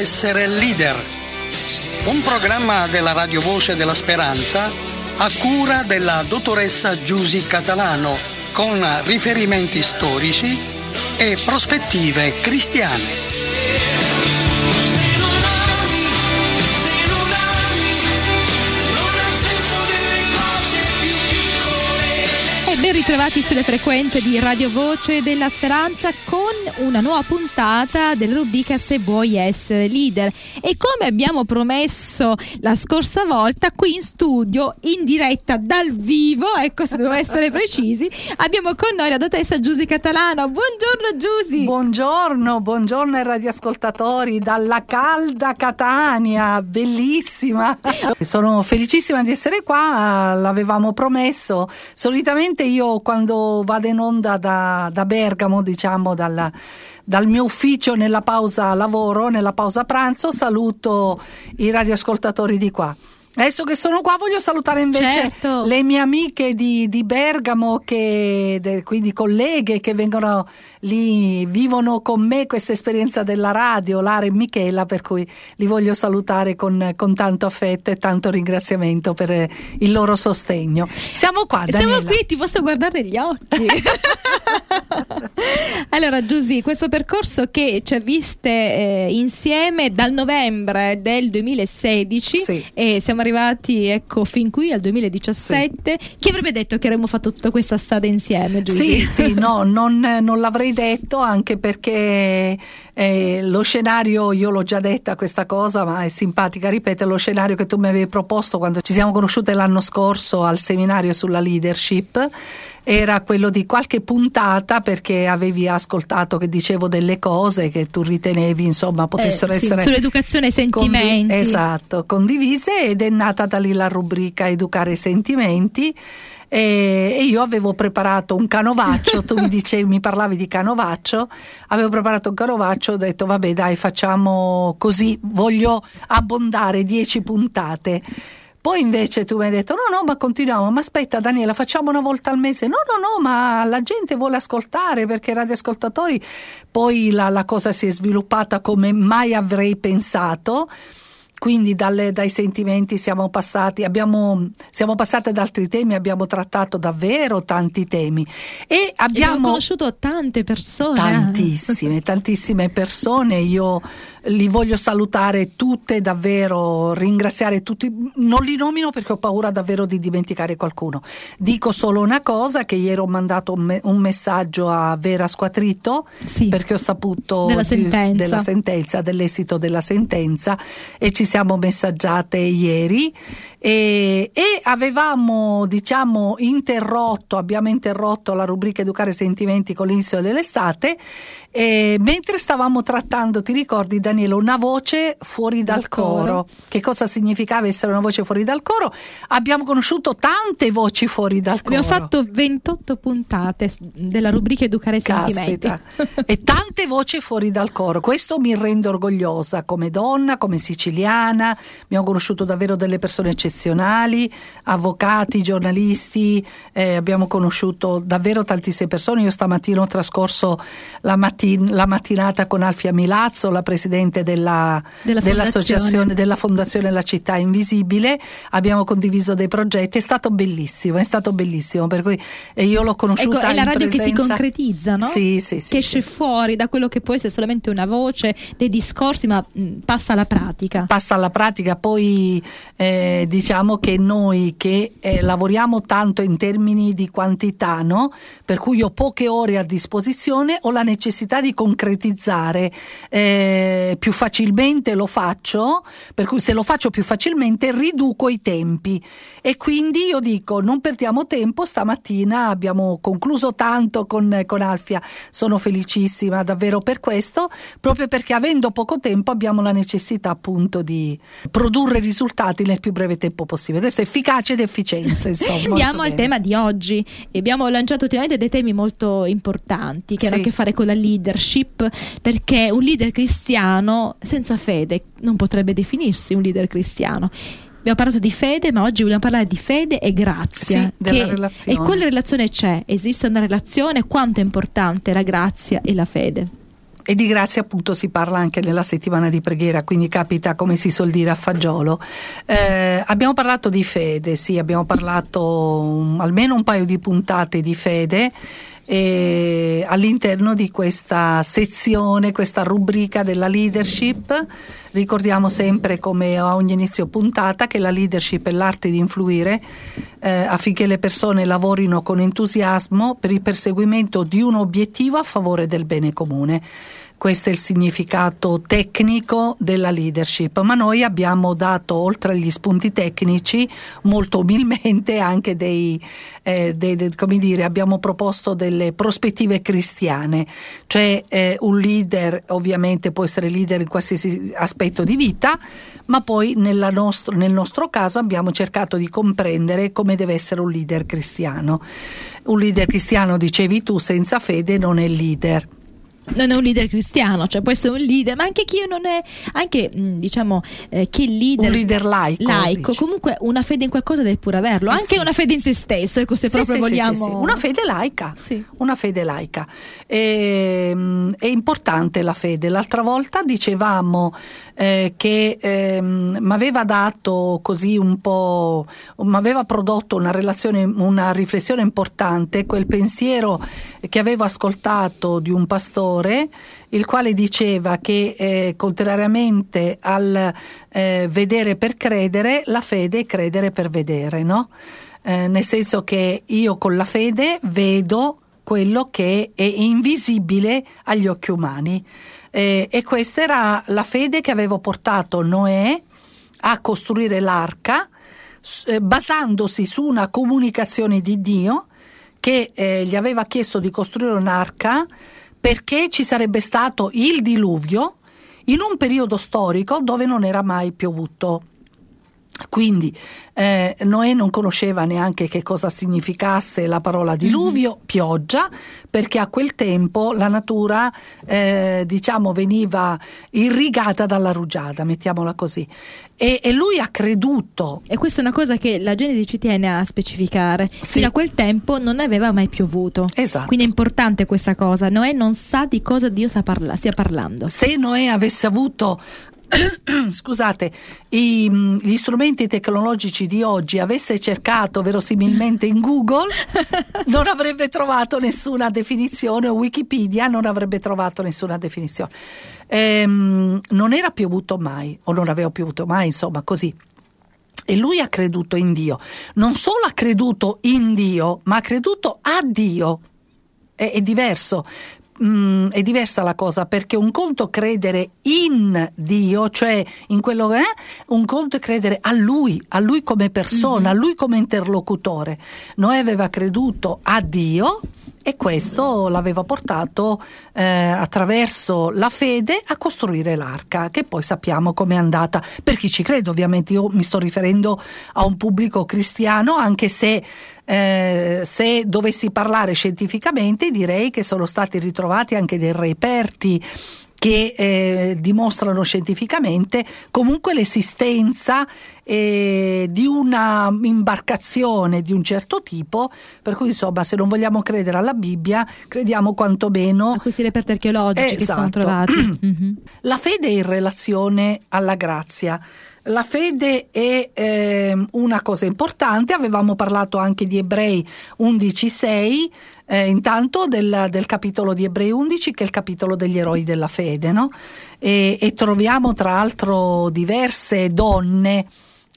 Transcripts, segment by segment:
Essere leader. Un programma della Radio Voce della Speranza a cura della dottoressa Giusy Catalano con riferimenti storici e prospettive cristiane. Ben ritrovati sulle frequenze di Radio Voce della Speranza con una nuova puntata della rubrica Se vuoi essere leader. E come abbiamo promesso la scorsa volta, qui in studio, in diretta dal vivo, ecco se devo essere precisi, abbiamo con noi la dottoressa Giusy Catalano. Buongiorno Giusy! Buongiorno, buongiorno ai radioascoltatori dalla calda Catania, bellissima. Sono felicissima di essere qua, l'avevamo promesso. Solitamente io quando vado in onda da, da Bergamo, diciamo dalla, dal mio ufficio nella pausa lavoro, nella pausa pranzo, saluto i radioascoltatori di qua. Adesso che sono qua voglio salutare invece certo. le mie amiche di, di Bergamo, che, de, quindi colleghe che vengono lì, vivono con me questa esperienza della radio, Lara e Michela, per cui li voglio salutare con, con tanto affetto e tanto ringraziamento per il loro sostegno. Siamo qua, Daniela. Siamo qui, ti posso guardare negli occhi. allora Giusy, questo percorso che ci ha viste eh, insieme dal novembre del 2016 sì. e siamo arrivati ecco fin qui al 2017. Sì. Chi avrebbe detto che avremmo fatto tutta questa strada insieme? Giusy? Sì, sì, no, non, non l'avrei detto anche perché eh, lo scenario, io l'ho già detta questa cosa, ma è simpatica, ripetere, lo scenario che tu mi avevi proposto quando ci siamo conosciute l'anno scorso al seminario sulla leadership era quello di qualche puntata perché avevi ascoltato che dicevo delle cose che tu ritenevi insomma potessero eh, sì, essere sull'educazione e sentimenti condi- esatto condivise ed è nata da lì la rubrica educare i sentimenti e, io avevo preparato un canovaccio, tu mi dicevi, mi parlavi di canovaccio, avevo preparato un canovaccio, ho detto vabbè dai facciamo così, voglio abbondare dieci puntate. Poi invece tu mi hai detto: no, no, ma continuiamo. Ma aspetta, Daniela, facciamo una volta al mese. No, no, no, ma la gente vuole ascoltare perché i radioascoltatori. Poi la, la cosa si è sviluppata come mai avrei pensato quindi dalle, dai sentimenti siamo passati, abbiamo, siamo passati ad altri temi, abbiamo trattato davvero tanti temi e abbiamo, abbiamo conosciuto tante persone. Tantissime, tantissime persone. Io li voglio salutare tutte, davvero, ringraziare tutti. Non li nomino perché ho paura davvero di dimenticare qualcuno. Dico solo una cosa: che ieri ho mandato un, me- un messaggio a Vera Squatrito sì, perché ho saputo della sentenza. della sentenza, dell'esito della sentenza e ci siamo messaggiate ieri e, e avevamo diciamo interrotto, abbiamo interrotto la rubrica Educare Sentimenti con l'inizio dell'estate mentre stavamo trattando, ti ricordi Daniele, una voce fuori dal, dal coro. coro. Che cosa significava essere una voce fuori dal coro? Abbiamo conosciuto tante voci fuori dal coro. Abbiamo fatto 28 puntate della rubrica Educare Sentimenti. e tante voci fuori dal coro. Questo mi rende orgogliosa come donna, come siciliana. Abbiamo conosciuto davvero delle persone eccezionali, avvocati, giornalisti. Eh, abbiamo conosciuto davvero tantissime persone. Io stamattina ho trascorso la mattin- la mattinata con Alfia Milazzo, la presidente della, della dell'associazione della Fondazione La Città Invisibile. Abbiamo condiviso dei progetti, è stato bellissimo, è stato bellissimo. Per cui io l'ho conosciuta. Ecco, è la radio presenza... che si concretizza, no? Sì, sì, sì. Che esce fuori da quello che può essere solamente una voce, dei discorsi, ma mh, passa alla pratica. Passa alla pratica, poi eh, diciamo che noi che eh, lavoriamo tanto in termini di quantità, no? Per cui ho poche ore a disposizione, ho la necessità di concretizzare eh, più facilmente lo faccio, per cui se lo faccio più facilmente riduco i tempi e quindi io dico non perdiamo tempo, stamattina abbiamo concluso tanto con, con Alfia, sono felicissima davvero per questo, proprio perché avendo poco tempo abbiamo la necessità appunto di produrre risultati nel più breve tempo possibile. Questo è efficacia ed efficienza. Insomma, Andiamo al tema di oggi. Abbiamo lanciato ultimamente dei temi molto importanti che sì. hanno a che fare con la lead leadership perché un leader cristiano senza fede non potrebbe definirsi un leader cristiano. Abbiamo parlato di fede, ma oggi vogliamo parlare di fede e grazia. Sì, della che, relazione. E quale relazione c'è? Esiste una relazione? Quanto è importante la grazia e la fede? e di grazia appunto si parla anche nella settimana di preghiera, quindi capita come si suol dire a fagiolo. Eh, abbiamo parlato di fede, sì, abbiamo parlato um, almeno un paio di puntate di fede eh, all'interno di questa sezione, questa rubrica della leadership. Ricordiamo sempre come a ogni inizio puntata che la leadership è l'arte di influire eh, affinché le persone lavorino con entusiasmo per il perseguimento di un obiettivo a favore del bene comune. Questo è il significato tecnico della leadership, ma noi abbiamo dato, oltre agli spunti tecnici, molto umilmente anche dei, eh, dei, dei come dire, abbiamo proposto delle prospettive cristiane, cioè eh, un leader ovviamente può essere leader in qualsiasi aspetto di vita, ma poi nostro, nel nostro caso abbiamo cercato di comprendere come deve essere un leader cristiano. Un leader cristiano, dicevi tu, senza fede non è leader non è un leader cristiano, cioè può essere un leader, ma anche chi non è, anche diciamo eh, chi leader, un leader laico, laico comunque una fede in qualcosa deve pure averlo, eh anche sì. una fede in se stesso, ecco se sì, proprio sì, vogliamo. Una fede laica, una fede laica. E, ehm, è importante la fede. L'altra volta dicevamo eh, che eh, mi aveva dato così un po', mi aveva prodotto una una riflessione importante, quel pensiero che avevo ascoltato di un pastore il quale diceva che eh, contrariamente al eh, vedere per credere, la fede è credere per vedere, no? eh, nel senso che io con la fede vedo quello che è invisibile agli occhi umani. Eh, e questa era la fede che avevo portato Noè a costruire l'arca eh, basandosi su una comunicazione di Dio che eh, gli aveva chiesto di costruire un'arca perché ci sarebbe stato il diluvio in un periodo storico dove non era mai piovuto. Quindi eh, Noè non conosceva neanche che cosa significasse la parola diluvio, mm-hmm. pioggia, perché a quel tempo la natura eh, diciamo veniva irrigata dalla rugiada, mettiamola così. E, e, lui ha creduto. E questa è una cosa che la Genesi ci tiene a specificare. Sì. Fino a quel tempo non aveva mai piovuto. Esatto. Quindi è importante questa cosa. Noè non sa di cosa Dio parla, stia parlando. Se Noè avesse avuto scusate, i, gli strumenti tecnologici di oggi avesse cercato verosimilmente in Google, non avrebbe trovato nessuna definizione, o Wikipedia non avrebbe trovato nessuna definizione. Ehm, non era piovuto mai, o non aveva piovuto mai, insomma, così. E lui ha creduto in Dio. Non solo ha creduto in Dio, ma ha creduto a Dio. È, è diverso mh, mm, è diversa la cosa perché un conto credere in Dio, cioè in quello che è, un conto è credere a Lui, a Lui come persona, mm-hmm. a Lui come interlocutore. Noi aveva creduto a Dio e questo l'aveva portato eh, attraverso la fede a costruire l'arca, che poi sappiamo com'è andata. Per chi ci crede, ovviamente, io mi sto riferendo a un pubblico cristiano, anche se eh, se dovessi parlare scientificamente direi che sono stati ritrovati anche dei reperti che eh, dimostrano scientificamente comunque l'esistenza eh, di una imbarcazione di un certo tipo, per cui insomma se non vogliamo credere alla Bibbia, crediamo quantomeno a questi reperti archeologici esatto. che sono esatto. trovati. mm-hmm. La fede è in relazione alla grazia. La fede è eh, una cosa importante, avevamo parlato anche di Ebrei 11.6, eh, intanto del, del, capitolo di Ebrei 11 che è il capitolo degli eroi della fede, no? e, e troviamo tra l'altro diverse donne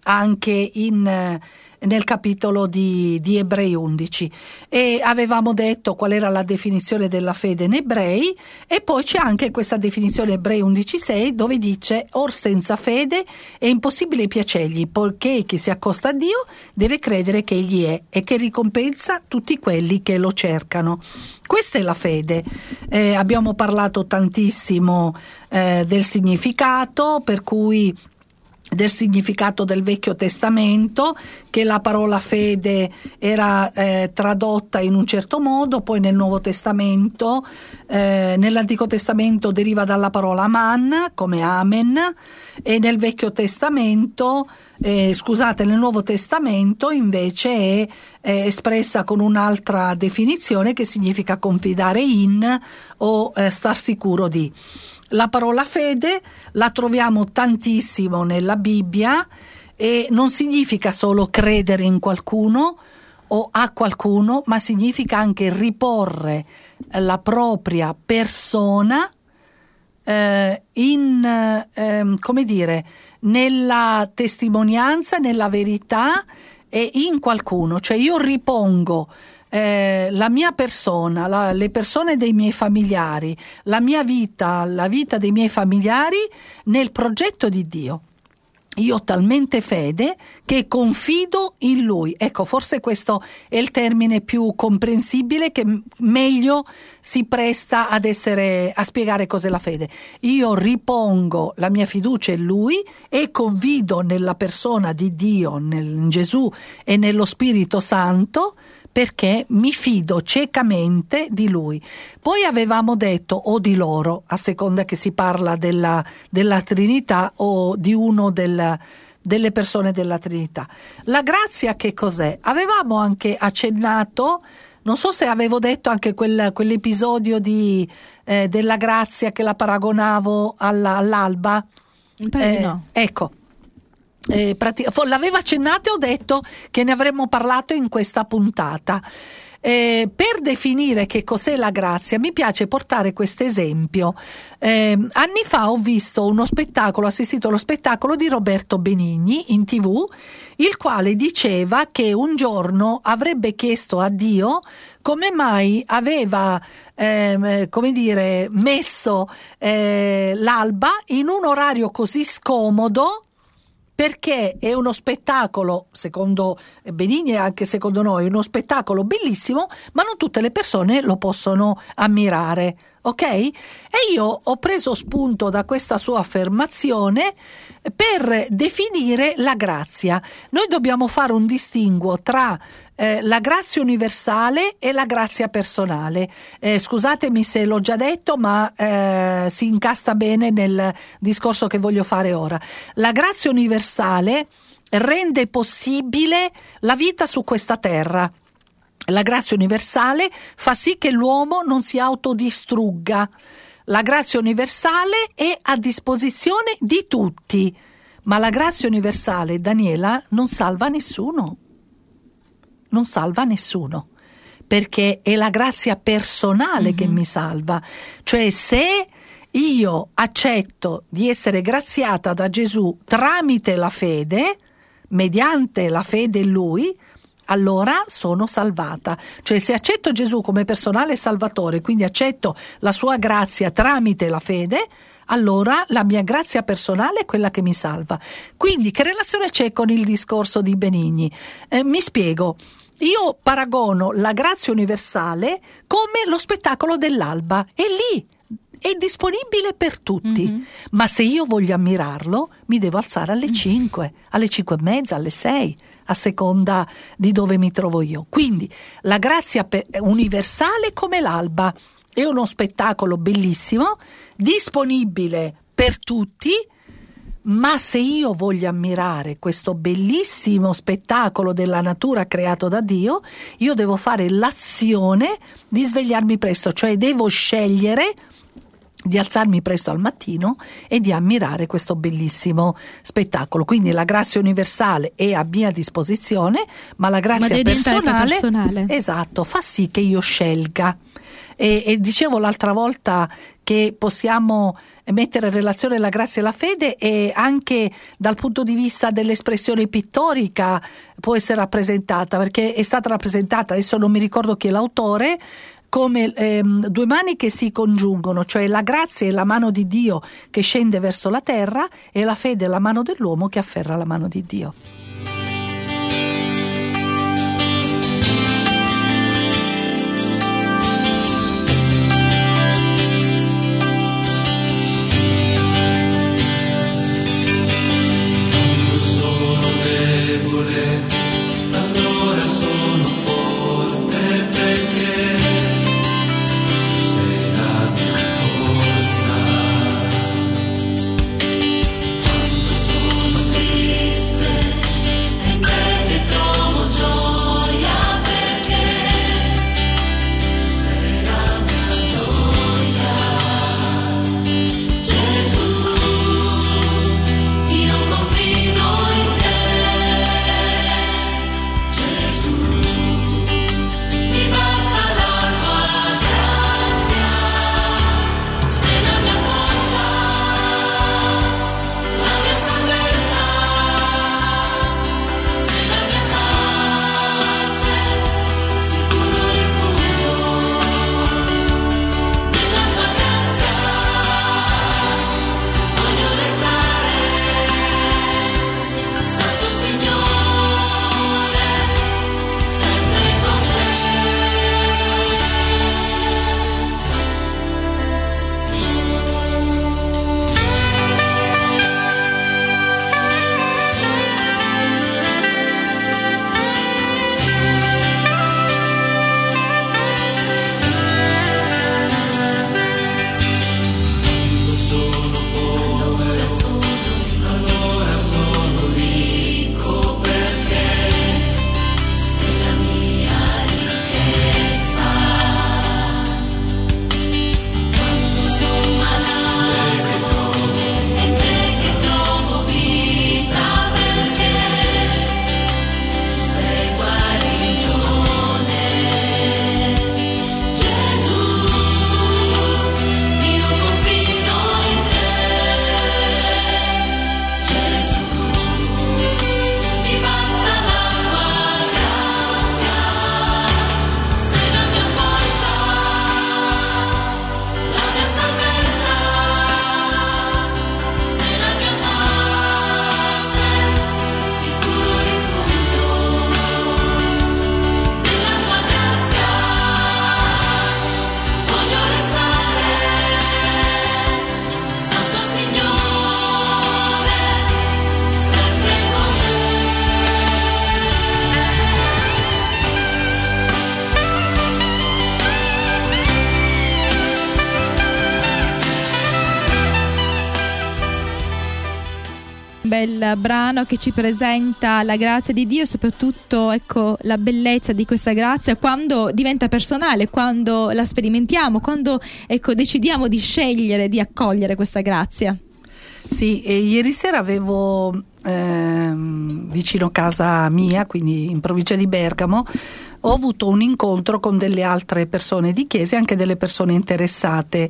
anche in nel capitolo di, di, Ebrei 11 e avevamo detto qual era la definizione della fede in ebrei e poi c'è anche questa definizione Ebrei 11.6 dove dice or senza fede è impossibile piacergli poiché chi si accosta a Dio deve credere che egli è e che ricompensa tutti quelli che lo cercano. Questa è la fede. Eh, abbiamo parlato tantissimo eh, del significato per cui del significato del Vecchio Testamento, che la parola fede era eh, tradotta in un certo modo, poi nel Nuovo Testamento, eh, nell'Antico Testamento deriva dalla parola man, come amen, e nel Vecchio Testamento, eh, scusate, nel Nuovo Testamento invece è, è espressa con un'altra definizione che significa confidare in o eh, star sicuro di. La parola fede la troviamo tantissimo nella Bibbia e non significa solo credere in qualcuno o a qualcuno, ma significa anche riporre la propria persona eh, in, eh, come dire, nella testimonianza, nella verità e in qualcuno, cioè io ripongo eh, la mia persona, la, le persone dei miei familiari, la mia vita, la vita dei miei familiari nel progetto di Dio. Io ho talmente fede che confido in lui. Ecco, forse questo è il termine più comprensibile che meglio si presta ad essere a spiegare cos'è la fede. Io ripongo la mia fiducia in lui e confido nella persona di Dio, in Gesù e nello Spirito Santo perché mi fido ciecamente di lui. Poi avevamo detto o di loro, a seconda che si parla della, della Trinità o di uno del, delle persone della Trinità. La grazia che cos'è? Avevamo anche accennato non so se avevo detto anche quel, quell'episodio di, eh, della grazia che la paragonavo alla, all'alba. Eh, no. Ecco, eh, prati- l'aveva accennato e ho detto che ne avremmo parlato in questa puntata. Eh, per definire che cos'è la grazia mi piace portare questo esempio. Eh, anni fa ho visto uno spettacolo, ho assistito allo spettacolo di Roberto Benigni in tv, il quale diceva che un giorno avrebbe chiesto a Dio come mai aveva eh, come dire, messo eh, l'alba in un orario così scomodo perché è uno spettacolo, secondo Benigni e anche secondo noi, uno spettacolo bellissimo, ma non tutte le persone lo possono ammirare ok? E io ho preso spunto da questa sua affermazione per definire la grazia. Noi dobbiamo fare un distinguo tra eh, la grazia universale e la grazia personale. Eh, scusatemi se l'ho già detto, ma eh, si incasta bene nel discorso che voglio fare ora. La grazia universale rende possibile la vita su questa terra la grazia universale fa sì che l'uomo non si autodistrugga. La grazia universale è a disposizione di tutti, ma la grazia universale, Daniela, non salva nessuno. Non salva nessuno, perché è la grazia personale mm-hmm. che mi salva. Cioè se io accetto di essere graziata da Gesù tramite la fede, mediante la fede in Lui, allora sono salvata. Cioè se accetto Gesù come personale salvatore, quindi accetto la sua grazia tramite la fede, allora la mia grazia personale è quella che mi salva. Quindi che relazione c'è con il discorso di Benigni? Eh, mi spiego. Io paragono la grazia universale come lo spettacolo dell'alba. È lì, è disponibile per tutti, mm-hmm. ma se io voglio ammirarlo mi devo alzare alle 5, alle 5 e mezza, alle 6, a seconda di dove mi trovo io. Quindi la grazia universale come l'alba è uno spettacolo bellissimo, disponibile per tutti, ma se io voglio ammirare questo bellissimo spettacolo della natura creato da Dio, io devo fare l'azione di svegliarmi presto, cioè devo scegliere di alzarmi presto al mattino e di ammirare questo bellissimo spettacolo. Quindi la grazia universale è a mia disposizione, ma la grazia ma personale, personale, esatto, fa sì che io scelga. E, e, dicevo l'altra volta che possiamo mettere in relazione la grazia e la fede e anche dal punto di vista dell'espressione pittorica può essere rappresentata perché è stata rappresentata, adesso non mi ricordo chi è l'autore, come ehm, due mani che si congiungono, cioè la grazia è la mano di Dio che scende verso la terra e la fede è la mano dell'uomo che afferra la mano di Dio. Brano che ci presenta la grazia di Dio e soprattutto ecco, la bellezza di questa grazia quando diventa personale, quando la sperimentiamo, quando ecco, decidiamo di scegliere di accogliere questa grazia. Sì, ieri sera avevo ehm, vicino casa mia, quindi in provincia di Bergamo, ho avuto un incontro con delle altre persone di chiesa e anche delle persone interessate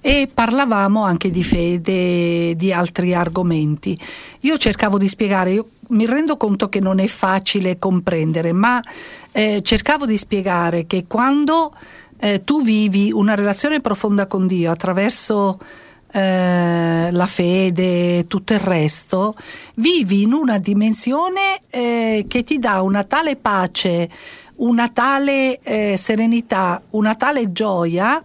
e parlavamo anche di fede, di altri argomenti. Io cercavo di spiegare, io mi rendo conto che non è facile comprendere, ma eh, cercavo di spiegare che quando eh, tu vivi una relazione profonda con Dio attraverso eh, la fede, tutto il resto, vivi in una dimensione eh, che ti dà una tale pace, una tale eh, serenità, una tale gioia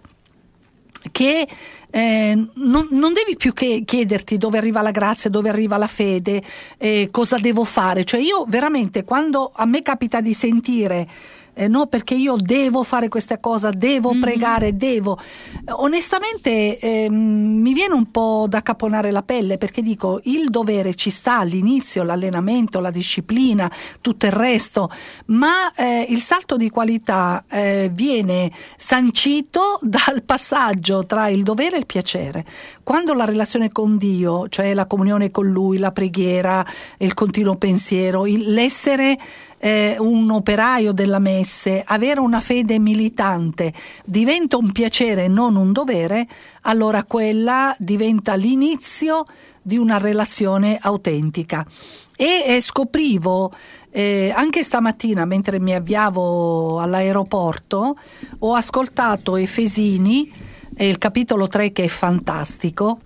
che eh, non, non, devi più che chiederti dove arriva la grazia, dove arriva la fede, eh, cosa devo fare. Cioè io veramente quando a me capita di sentire eh, no perché io devo fare questa cosa, devo mm-hmm. pregare, devo. Onestamente eh, mi viene un po' da caponare la pelle perché dico il dovere ci sta all'inizio, l'allenamento, la disciplina, tutto il resto, ma eh, il salto di qualità eh, viene sancito dal passaggio tra il dovere e il piacere. Quando la relazione con Dio, cioè la comunione con Lui, la preghiera, il continuo pensiero, il, l'essere eh, un operaio della messe, avere una fede militante diventa un piacere e non un dovere, allora quella diventa l'inizio di una relazione autentica. E eh, scoprivo eh, anche stamattina, mentre mi avviavo all'aeroporto, ho ascoltato Efesini, eh, il capitolo 3 che è fantastico,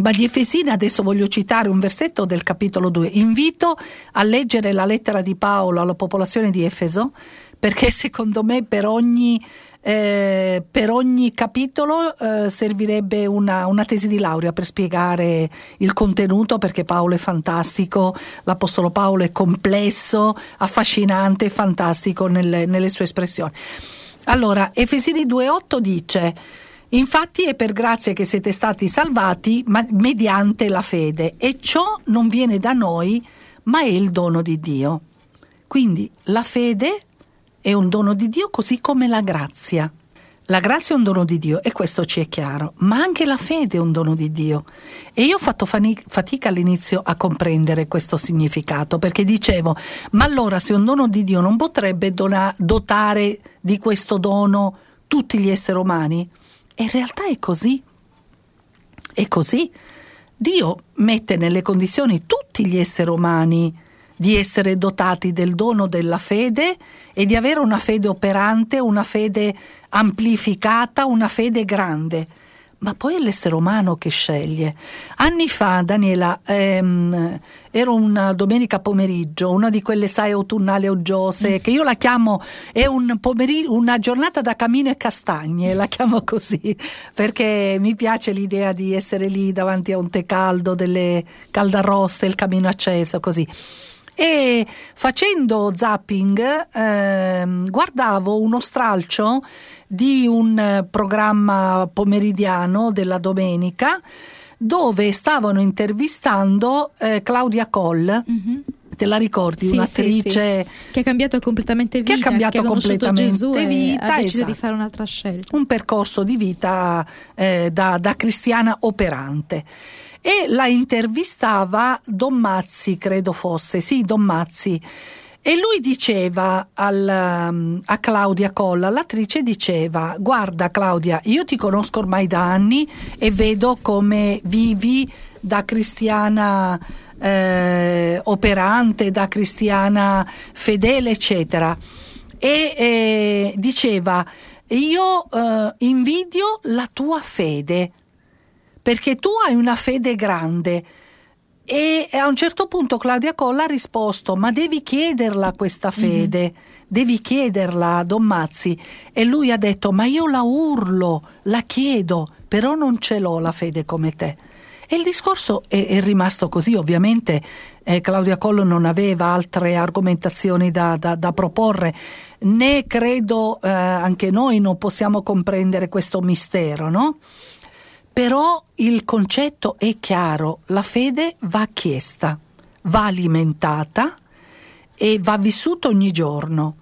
ma di Efesina adesso voglio citare un versetto del capitolo 2. Invito a leggere la lettera di Paolo alla popolazione di Efeso perché secondo me per ogni, eh, per ogni capitolo eh, servirebbe una, una, tesi di laurea per spiegare il contenuto perché Paolo è fantastico, l'Apostolo Paolo è complesso, affascinante, fantastico nelle, nelle sue espressioni. Allora, Efesini 2.8 dice Infatti è per grazia che siete stati salvati ma mediante la fede e ciò non viene da noi ma è il dono di Dio. Quindi la fede è un dono di Dio così come la grazia. La grazia è un dono di Dio e questo ci è chiaro, ma anche la fede è un dono di Dio. E io ho fatto fatica all'inizio a comprendere questo significato perché dicevo, ma allora se un dono di Dio non potrebbe dona- dotare di questo dono tutti gli esseri umani? In realtà è così. È così. Dio mette nelle condizioni tutti gli esseri umani di essere dotati del dono della fede e di avere una fede operante, una fede amplificata, una fede grande ma poi è l'essere umano che sceglie. Anni fa, Daniela, ehm, era una domenica pomeriggio, una di quelle sai autunnali oggiose, mm. che io la chiamo, è un una giornata da camino e castagne, la chiamo così, perché mi piace l'idea di essere lì davanti a un tè caldo, delle caldarroste, il camino acceso, così e facendo zapping eh, guardavo uno stralcio di un eh, programma pomeridiano della domenica dove stavano intervistando eh, Claudia Coll. Mm-hmm te la ricordi? Sì, un'attrice sì, sì. che ha cambiato completamente vita, che ha cambiato che completamente Gesù vita, ha deciso esatto. di fare un'altra scelta. Un percorso di vita eh, da, da cristiana operante e la intervistava Don Mazzi, credo fosse, sì, Don Mazzi. E lui diceva al, a Claudia Colla, l'attrice diceva, guarda Claudia, io ti conosco ormai da anni e vedo come vivi da cristiana eh, operante, da cristiana fedele, eccetera. E eh, diceva, io eh, invidio la tua fede, perché tu hai una fede grande. E a un certo punto Claudia Colla ha risposto: Ma devi chiederla questa mhm. fede, mm-hmm. devi chiederla a Don Mazzi. E lui ha detto: Ma io la urlo, la chiedo, però non ce l'ho la fede come te. E il discorso è, è rimasto così, ovviamente eh, Claudia Collo non aveva altre argomentazioni da, da, da proporre, né credo eh, anche noi non possiamo comprendere questo mistero, no? Però il concetto è chiaro, la fede va chiesta. va alimentata e va vissuta ogni giorno.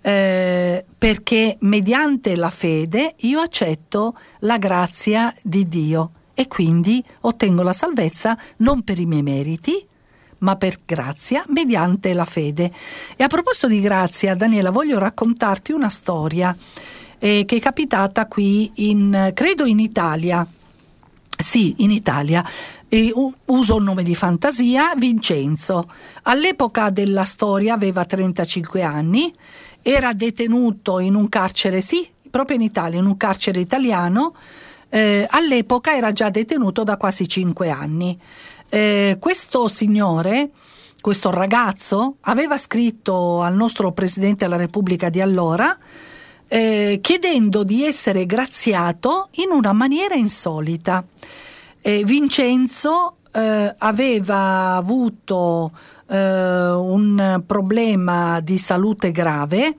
Eh, perché mediante la fede io accetto la grazia di Dio e quindi ottengo la salvezza non per i miei meriti, ma per grazia mediante la fede. E a proposito di grazia, Daniela, voglio raccontarti una storia eh, che è capitata qui in, credo in Italia. Sì, in Italia. E uso un nome di fantasia, Vincenzo. All'epoca della storia aveva 35 anni era detenuto in un carcere, sì, proprio in Italia, in un carcere italiano. Eh, all'epoca era già detenuto da quasi cinque anni. Eh, questo signore, questo ragazzo, aveva scritto al nostro Presidente della Repubblica di allora eh, chiedendo di essere graziato in una maniera insolita. Eh, Vincenzo eh, aveva avuto eh, un problema di salute grave,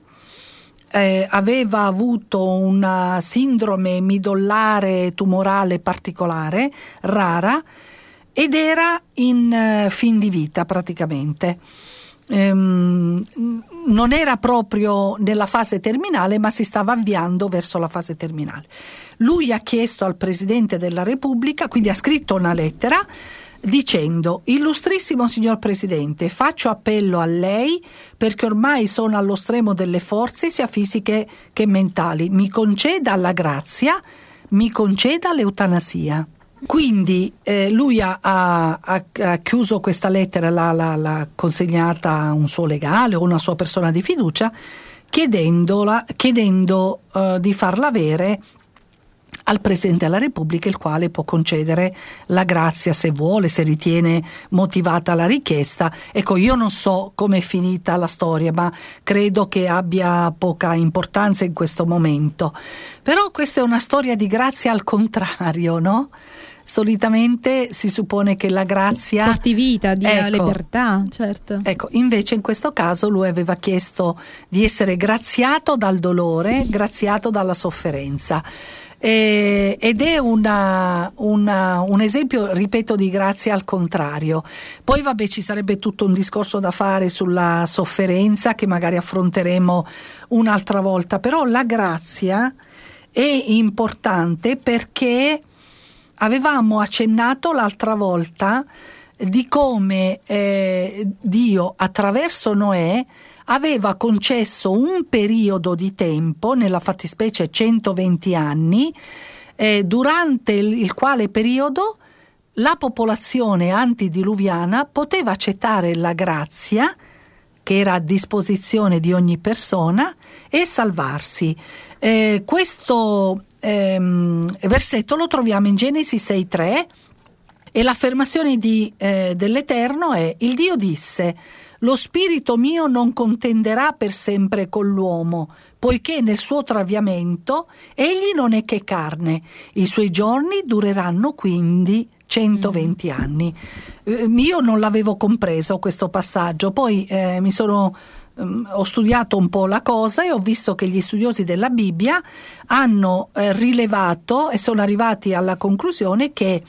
eh, aveva avuto una sindrome midollare tumorale particolare, rara, ed era in eh, fin di vita praticamente. Ehm, non era proprio nella fase terminale, ma si stava avviando verso la fase terminale. Lui ha chiesto al Presidente della Repubblica, quindi ha scritto una lettera dicendo Illustrissimo signor Presidente, faccio appello a lei perché ormai sono allo stremo delle forze sia fisiche che mentali. Mi conceda la grazia, mi conceda l'eutanasia. Quindi eh, lui ha, ha, ha, chiuso questa lettera, l'ha, l'ha, l'ha, consegnata a un suo legale o una sua persona di fiducia, chiedendo uh, di farla avere al Presidente della Repubblica, il quale può concedere la grazia se vuole, se ritiene motivata la richiesta. Ecco, io non so come è finita la storia, ma credo che abbia poca importanza in questo momento. Però questa è una storia di grazia al contrario, no? Solitamente si suppone che la grazia porti vita, dia ecco, libertà, certo. Ecco, invece in questo caso lui aveva chiesto di essere graziato dal dolore, graziato dalla sofferenza. Eh, ed è una, una, un esempio, ripeto, di grazia al contrario. Poi vabbè ci sarebbe tutto un discorso da fare sulla sofferenza che magari affronteremo un'altra volta, però la grazia è importante perché avevamo accennato l'altra volta di come eh, Dio attraverso Noè aveva concesso un periodo di tempo, nella fattispecie 120 anni, eh, durante il, il quale periodo la popolazione antidiluviana poteva accettare la grazia che era a disposizione di ogni persona e salvarsi. Eh, questo ehm, versetto lo troviamo in Genesi 6.3 e l'affermazione di, eh, dell'Eterno è il Dio disse lo spirito mio non contenderà per sempre con l'uomo, poiché nel suo traviamento egli non è che carne. I suoi giorni dureranno quindi 120 mm. anni. Eh, io non l'avevo compreso questo passaggio, poi eh, mi sono ehm, ho studiato un po' la cosa e ho visto che gli studiosi della Bibbia hanno eh, rilevato e sono arrivati alla conclusione che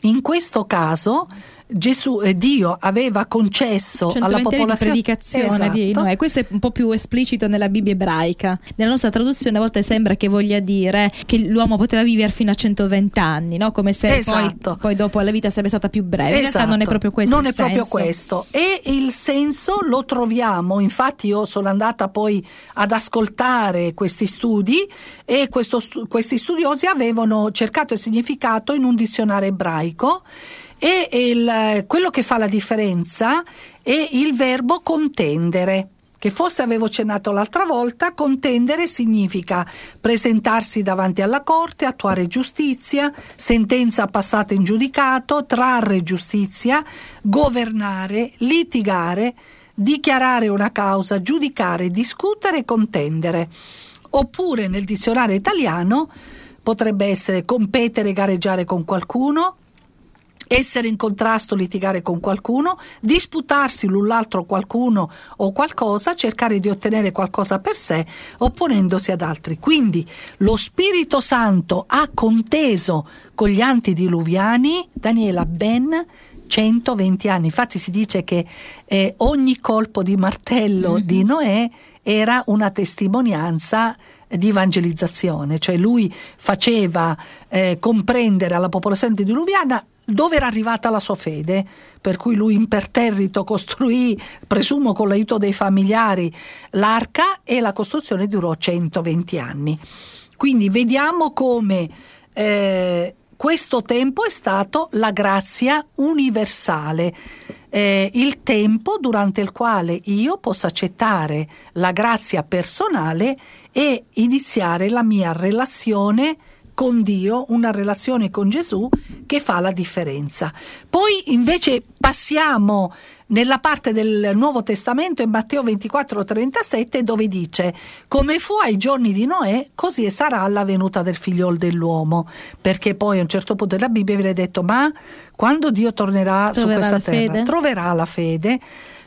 in questo caso Gesù, eh, Dio aveva concesso alla popolazione di predicazione esatto. di Noè. Questo è un po' più esplicito nella Bibbia ebraica. Nella nostra traduzione a volte sembra che voglia dire che l'uomo poteva vivere fino a 120 anni, no? come se esatto. poi, poi, dopo la vita sarebbe stata più breve. Esatto. In realtà non è proprio questo. Non è senso. proprio questo. E il senso lo troviamo, infatti io sono andata poi ad ascoltare questi studi e questo, questi studiosi avevano cercato il significato in un dizionario ebraico e il, quello che fa la differenza è il verbo contendere che forse avevo accennato l'altra volta, contendere significa presentarsi davanti alla corte, attuare giustizia, sentenza passata in giudicato, trarre giustizia, governare, litigare, dichiarare una causa, giudicare, discutere, contendere. Oppure nel dizionario italiano potrebbe essere competere, gareggiare con qualcuno, essere in contrasto, litigare con qualcuno, disputarsi l'un l'altro qualcuno o qualcosa, cercare di ottenere qualcosa per sé, opponendosi ad altri. Quindi lo Spirito Santo ha conteso con gli antidiluviani, Daniela ben 120 anni. Infatti si dice che eh, ogni colpo di martello mm-hmm. di Noè era una testimonianza di evangelizzazione, cioè lui faceva eh, comprendere alla popolazione diluviana dove era arrivata la sua fede, per cui lui imperterrito costruì, presumo con l'aiuto dei familiari, l'arca e la costruzione durò 120 anni. Quindi vediamo come eh, questo tempo è stato la grazia universale, eh, il tempo durante il quale io posso accettare la grazia personale e iniziare la mia relazione con Dio, una relazione con Gesù che fa la differenza. Poi invece passiamo nella parte del Nuovo Testamento in Matteo 24:37 dove dice come fu ai giorni di Noè così sarà alla venuta del figliol dell'uomo perché poi a un certo punto della Bibbia viene detto ma quando Dio tornerà troverà su questa terra fede. troverà la fede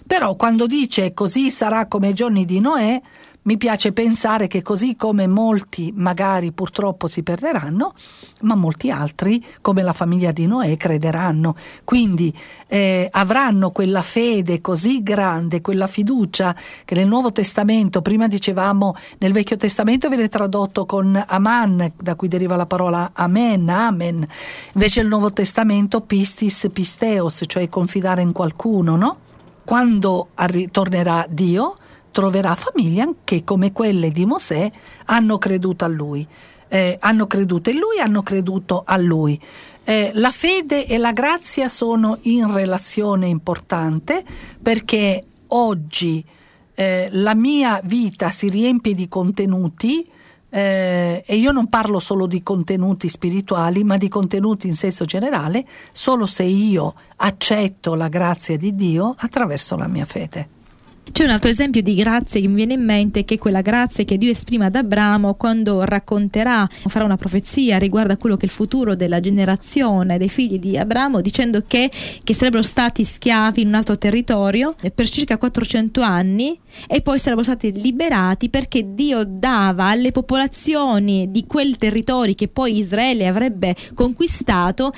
però quando dice così sarà come ai giorni di Noè mi piace pensare che così come molti magari purtroppo si perderanno, ma molti altri, come la famiglia di Noè, crederanno. Quindi eh, avranno quella fede così grande, quella fiducia che nel Nuovo Testamento, prima dicevamo nel Vecchio Testamento viene tradotto con Aman, da cui deriva la parola Amen, Amen. Invece il Nuovo Testamento pistis, pisteos, cioè confidare in qualcuno, no? Quando tornerà Dio, troverà famiglie che come quelle di Mosè hanno creduto a lui. Eh, hanno creduto in lui, hanno creduto a lui. Eh, la fede e la grazia sono in relazione importante perché oggi eh, la mia vita si riempie di contenuti eh, e io non parlo solo di contenuti spirituali, ma di contenuti in senso generale, solo se io accetto la grazia di Dio attraverso la mia fede. C'è un altro esempio di grazia che mi viene in mente, che è quella grazia che Dio esprime ad Abramo quando racconterà, farà una profezia riguardo a quello che è il futuro della generazione dei figli di Abramo, dicendo che, che sarebbero stati schiavi in un altro territorio per circa 400 anni e poi sarebbero stati liberati perché Dio dava alle popolazioni di quel territorio che poi Israele avrebbe conquistato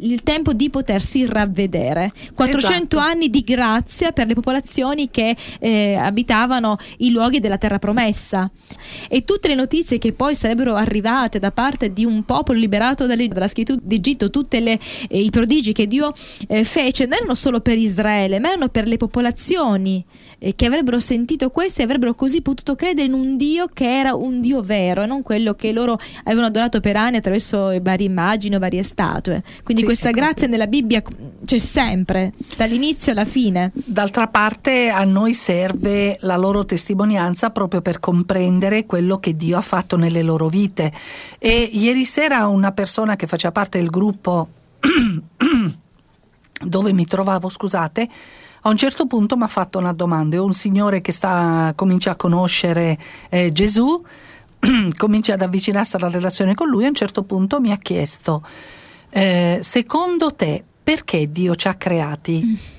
il tempo di potersi ravvedere. 400 esatto. anni di grazia per le popolazioni che eh, abitavano i luoghi della terra promessa. E tutte le notizie che poi sarebbero arrivate da parte di un popolo liberato dalla schiavitù d'Egitto, tutti eh, i prodigi che Dio eh, fece, non erano solo per Israele, ma erano per le popolazioni eh, che avrebbero sentito questo e avrebbero così potuto credere in un Dio che era un Dio vero e non quello che loro avevano adorato per anni attraverso varie immagini o varie statue. Quindi sì, questa grazia nella Bibbia c'è sempre, dall'inizio alla fine. D'altra parte a noi serve la loro testimonianza proprio per comprendere quello che Dio ha fatto nelle loro vite. E ieri sera una persona che faceva parte del gruppo dove mi trovavo, scusate, a un certo punto mi ha fatto una domanda. È un signore che sta, comincia a conoscere eh, Gesù, comincia ad avvicinarsi alla relazione con lui. A un certo punto mi ha chiesto: eh, Secondo te, perché Dio ci ha creati?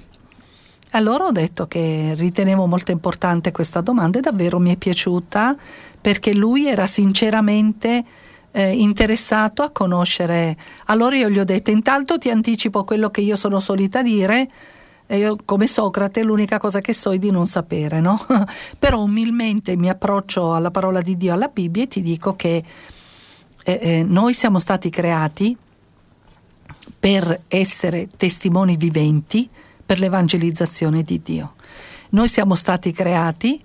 Allora ho detto che ritenevo molto importante questa domanda e davvero mi è piaciuta perché lui era sinceramente eh, interessato a conoscere. Allora io gli ho detto: intanto ti anticipo quello che io sono solita dire e io come Socrate l'unica cosa che so è di non sapere, no? Però umilmente mi approccio alla parola di Dio, alla Bibbia e ti dico che eh, eh, noi siamo stati creati per essere testimoni viventi per l'evangelizzazione di Dio. Noi siamo stati creati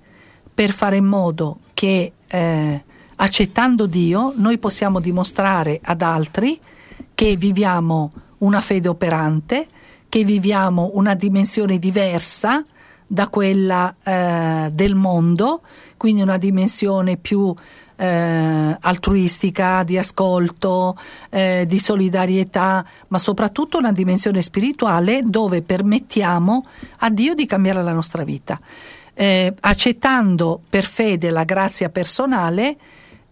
per fare in modo che eh, accettando Dio noi possiamo dimostrare ad altri che viviamo una fede operante, che viviamo una dimensione diversa da quella eh, del mondo, quindi una dimensione più eh, altruistica, di ascolto, eh, di solidarietà, ma soprattutto una dimensione spirituale dove permettiamo a Dio di cambiare la nostra vita. Eh, accettando per fede la grazia personale,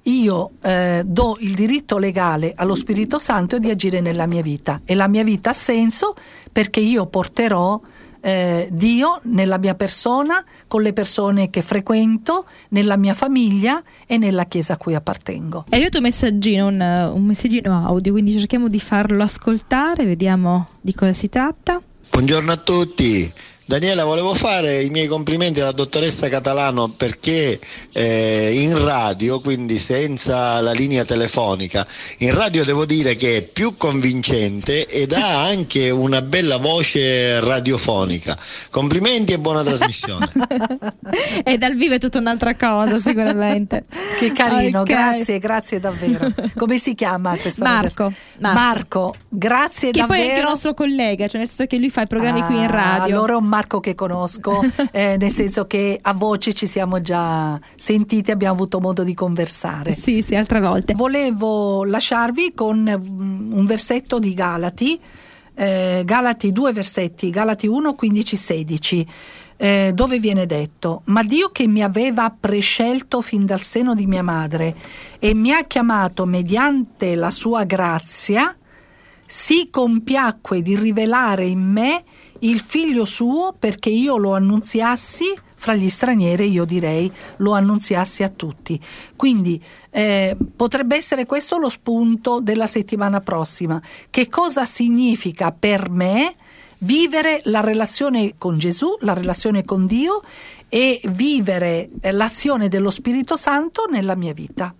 io eh, do il diritto legale allo Spirito Santo di agire nella mia vita e la mia vita ha senso perché io porterò eh, Dio nella mia persona, con le persone che frequento, nella mia famiglia e nella chiesa a cui appartengo. È arrivato un messaggino, un, un messaggino audio, quindi cerchiamo di farlo ascoltare, vediamo di cosa si tratta. Buongiorno a tutti. Daniela, volevo fare i miei complimenti alla dottoressa Catalano perché eh, in radio, quindi senza la linea telefonica, in radio devo dire che è più convincente ed ha anche una bella voce radiofonica. Complimenti e buona trasmissione. e dal vivo è tutta un'altra cosa, sicuramente. che carino, okay. grazie, grazie davvero. Come si chiama questa Marco. Marco, Marco grazie che davvero. Che poi è anche il nostro collega, cioè nel senso che lui fa i programmi ah, qui in ah, radio. Allora Marco che conosco, eh, nel senso che a voce ci siamo già sentiti, abbiamo avuto modo di conversare. Sì, sì, altre volte. Volevo lasciarvi con mm, un versetto di Galati, eh, Galati, due versetti, Galati 1, 15, 16. Eh, dove viene detto, ma Dio che mi aveva prescelto fin dal seno di mia madre e mi ha chiamato mediante la sua grazia, si compiacque di rivelare in me il figlio suo perché io lo annunziassi fra gli stranieri, io direi lo annunziassi a tutti. Quindi eh, potrebbe essere questo lo spunto della settimana prossima. Che cosa significa per me vivere la relazione con Gesù, la relazione con Dio e vivere l'azione dello Spirito Santo nella mia vita?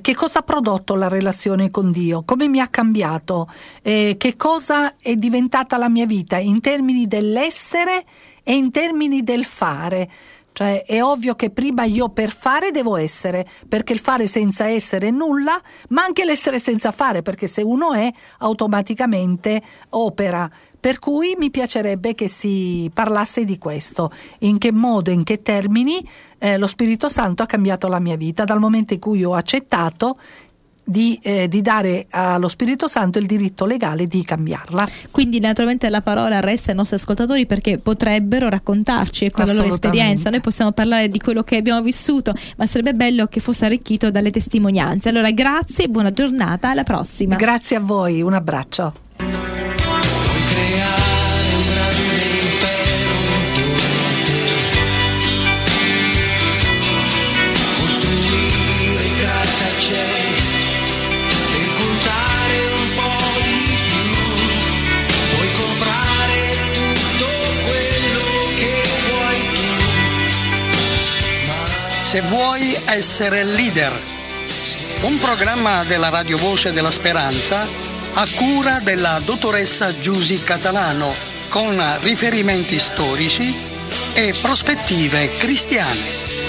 Che cosa ha prodotto la relazione con Dio? Come mi ha cambiato? Eh, che cosa è diventata la mia vita in termini dell'essere e in termini del fare? Cioè è ovvio che prima io per fare devo essere, perché il fare senza essere è nulla, ma anche l'essere senza fare, perché se uno è automaticamente opera. Per cui mi piacerebbe che si parlasse di questo, in che modo, in che termini eh, lo Spirito Santo ha cambiato la mia vita dal momento in cui ho accettato di, eh, di, dare allo Spirito Santo il diritto legale di cambiarla. Quindi naturalmente la parola resta ai nostri ascoltatori perché potrebbero raccontarci ecco, la loro esperienza. Noi possiamo parlare di quello che abbiamo vissuto, ma sarebbe bello che fosse arricchito dalle testimonianze. Allora grazie, buona giornata, alla prossima. Grazie a voi, un abbraccio. Se vuoi essere leader, un programma della Radio Voce della Speranza a cura della dottoressa Giusy Catalano con riferimenti storici e prospettive cristiane.